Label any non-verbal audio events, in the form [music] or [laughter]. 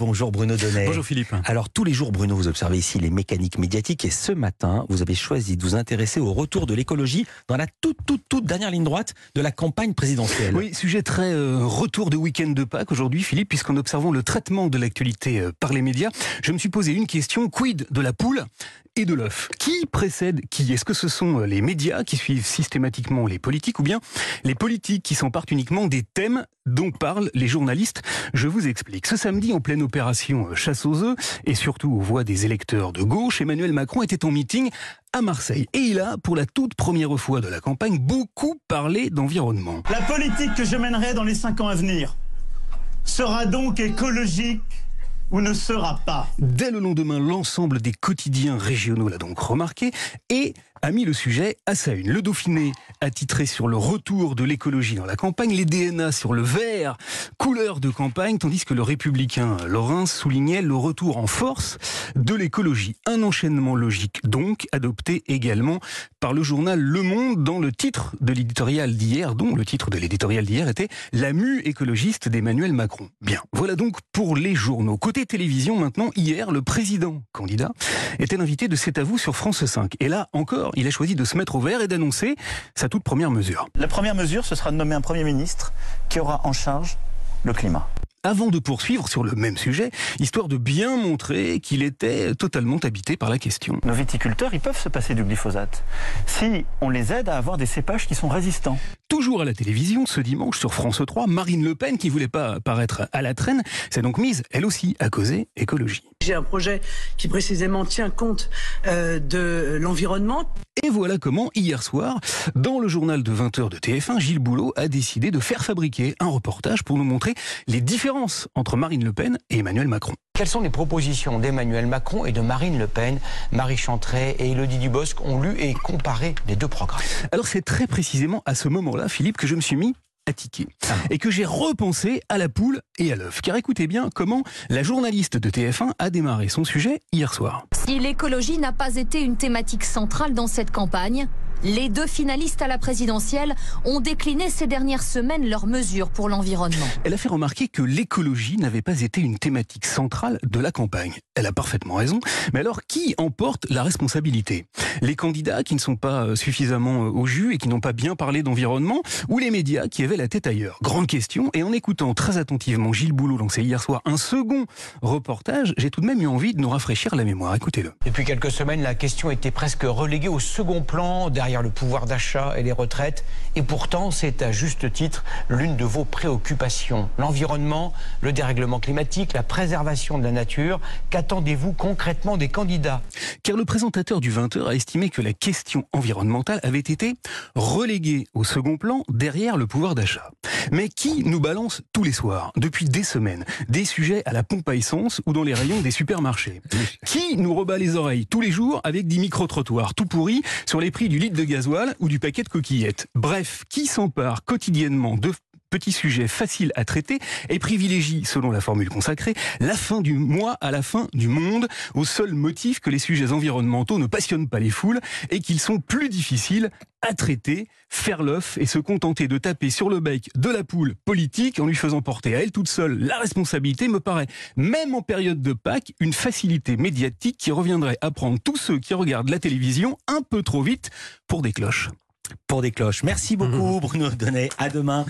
Bonjour Bruno Donnet. Bonjour Philippe. Alors tous les jours Bruno, vous observez ici les mécaniques médiatiques et ce matin, vous avez choisi de vous intéresser au retour de l'écologie dans la toute toute toute dernière ligne droite de la campagne présidentielle. Oui, sujet très euh, retour de week-end de Pâques aujourd'hui Philippe, puisqu'en observant le traitement de l'actualité euh, par les médias, je me suis posé une question, quid de la poule et de l'œuf? Qui précède qui? Est-ce que ce sont euh, les médias qui suivent systématiquement les politiques ou bien les politiques qui s'emparent uniquement des thèmes dont parlent les journalistes Je vous explique. Ce samedi, en pleine opération euh, chasse aux œufs et surtout aux voix des électeurs de gauche, Emmanuel Macron était en meeting à Marseille. Et il a, pour la toute première fois de la campagne, beaucoup parlé d'environnement. La politique que je mènerai dans les cinq ans à venir sera donc écologique ou ne sera pas. Dès le lendemain, l'ensemble des quotidiens régionaux l'a donc remarqué et a mis le sujet à sa une. Le Dauphiné a titré sur le retour de l'écologie dans la campagne, les DNA sur le vert, couleur de campagne, tandis que le républicain Lorrain soulignait le retour en force de l'écologie. Un enchaînement logique donc, adopté également par le journal Le Monde dans le titre de l'éditorial d'hier, dont le titre de l'éditorial d'hier était La mue écologiste d'Emmanuel Macron. Bien, voilà donc pour les journaux. Côté télévision maintenant, hier, le président candidat était l'invité de C'est à vous sur France 5. Et là encore, il a choisi de se mettre au vert et d'annoncer sa toute première mesure. La première mesure, ce sera de nommer un Premier ministre qui aura en charge le climat avant de poursuivre sur le même sujet, histoire de bien montrer qu'il était totalement habité par la question. Nos viticulteurs, ils peuvent se passer du glyphosate si on les aide à avoir des cépages qui sont résistants. Toujours à la télévision, ce dimanche sur France 3, Marine Le Pen, qui voulait pas paraître à la traîne, s'est donc mise, elle aussi, à causer écologie. J'ai un projet qui précisément tient compte euh, de l'environnement. Et voilà comment, hier soir, dans le journal de 20h de TF1, Gilles Boulot a décidé de faire fabriquer un reportage pour nous montrer les différences entre Marine Le Pen et Emmanuel Macron. Quelles sont les propositions d'Emmanuel Macron et de Marine Le Pen? Marie Chantray et Elodie Dubosc ont lu et comparé les deux programmes. Alors c'est très précisément à ce moment-là, Philippe, que je me suis mis à tiquer. Et que j'ai repensé à la poule et à l'œuf. Car écoutez bien comment la journaliste de TF1 a démarré son sujet hier soir. Si l'écologie n'a pas été une thématique centrale dans cette campagne, les deux finalistes à la présidentielle ont décliné ces dernières semaines leurs mesures pour l'environnement. Elle a fait remarquer que l'écologie n'avait pas été une thématique centrale de la campagne. Elle a parfaitement raison. Mais alors, qui emporte la responsabilité? Les candidats qui ne sont pas euh, suffisamment euh, au jus et qui n'ont pas bien parlé d'environnement ou les médias qui avaient la tête ailleurs? Grande question. Et en écoutant très attentivement Gilles Boulot lancer hier soir un second reportage, j'ai tout de même eu envie de nous rafraîchir la mémoire. Écoutez-le. Depuis quelques semaines, la question était presque reléguée au second plan derrière le pouvoir d'achat et les retraites. Et pourtant, c'est à juste titre l'une de vos préoccupations. L'environnement, le dérèglement climatique, la préservation de la nature. Qu'attendez-vous concrètement des candidats? Car le présentateur du 20h a estimé que la question environnementale avait été reléguée au second plan derrière le pouvoir d'achat. Mais qui nous balance tous les soirs, depuis des semaines, des sujets à la pompe à essence ou dans les rayons des supermarchés? Qui nous rebat les oreilles tous les jours avec des micro-trottoirs tout pourris sur les prix du litre de ou du paquet de coquillettes. Bref, qui s'empare quotidiennement de petits sujets faciles à traiter et privilégie, selon la formule consacrée, la fin du mois à la fin du monde, au seul motif que les sujets environnementaux ne passionnent pas les foules et qu'ils sont plus difficiles à traiter, faire l'œuf et se contenter de taper sur le bec de la poule politique en lui faisant porter à elle toute seule la responsabilité me paraît, même en période de Pâques, une facilité médiatique qui reviendrait à prendre tous ceux qui regardent la télévision un peu trop vite pour des cloches pour des cloches. Merci beaucoup [laughs] Bruno Donnet. À demain.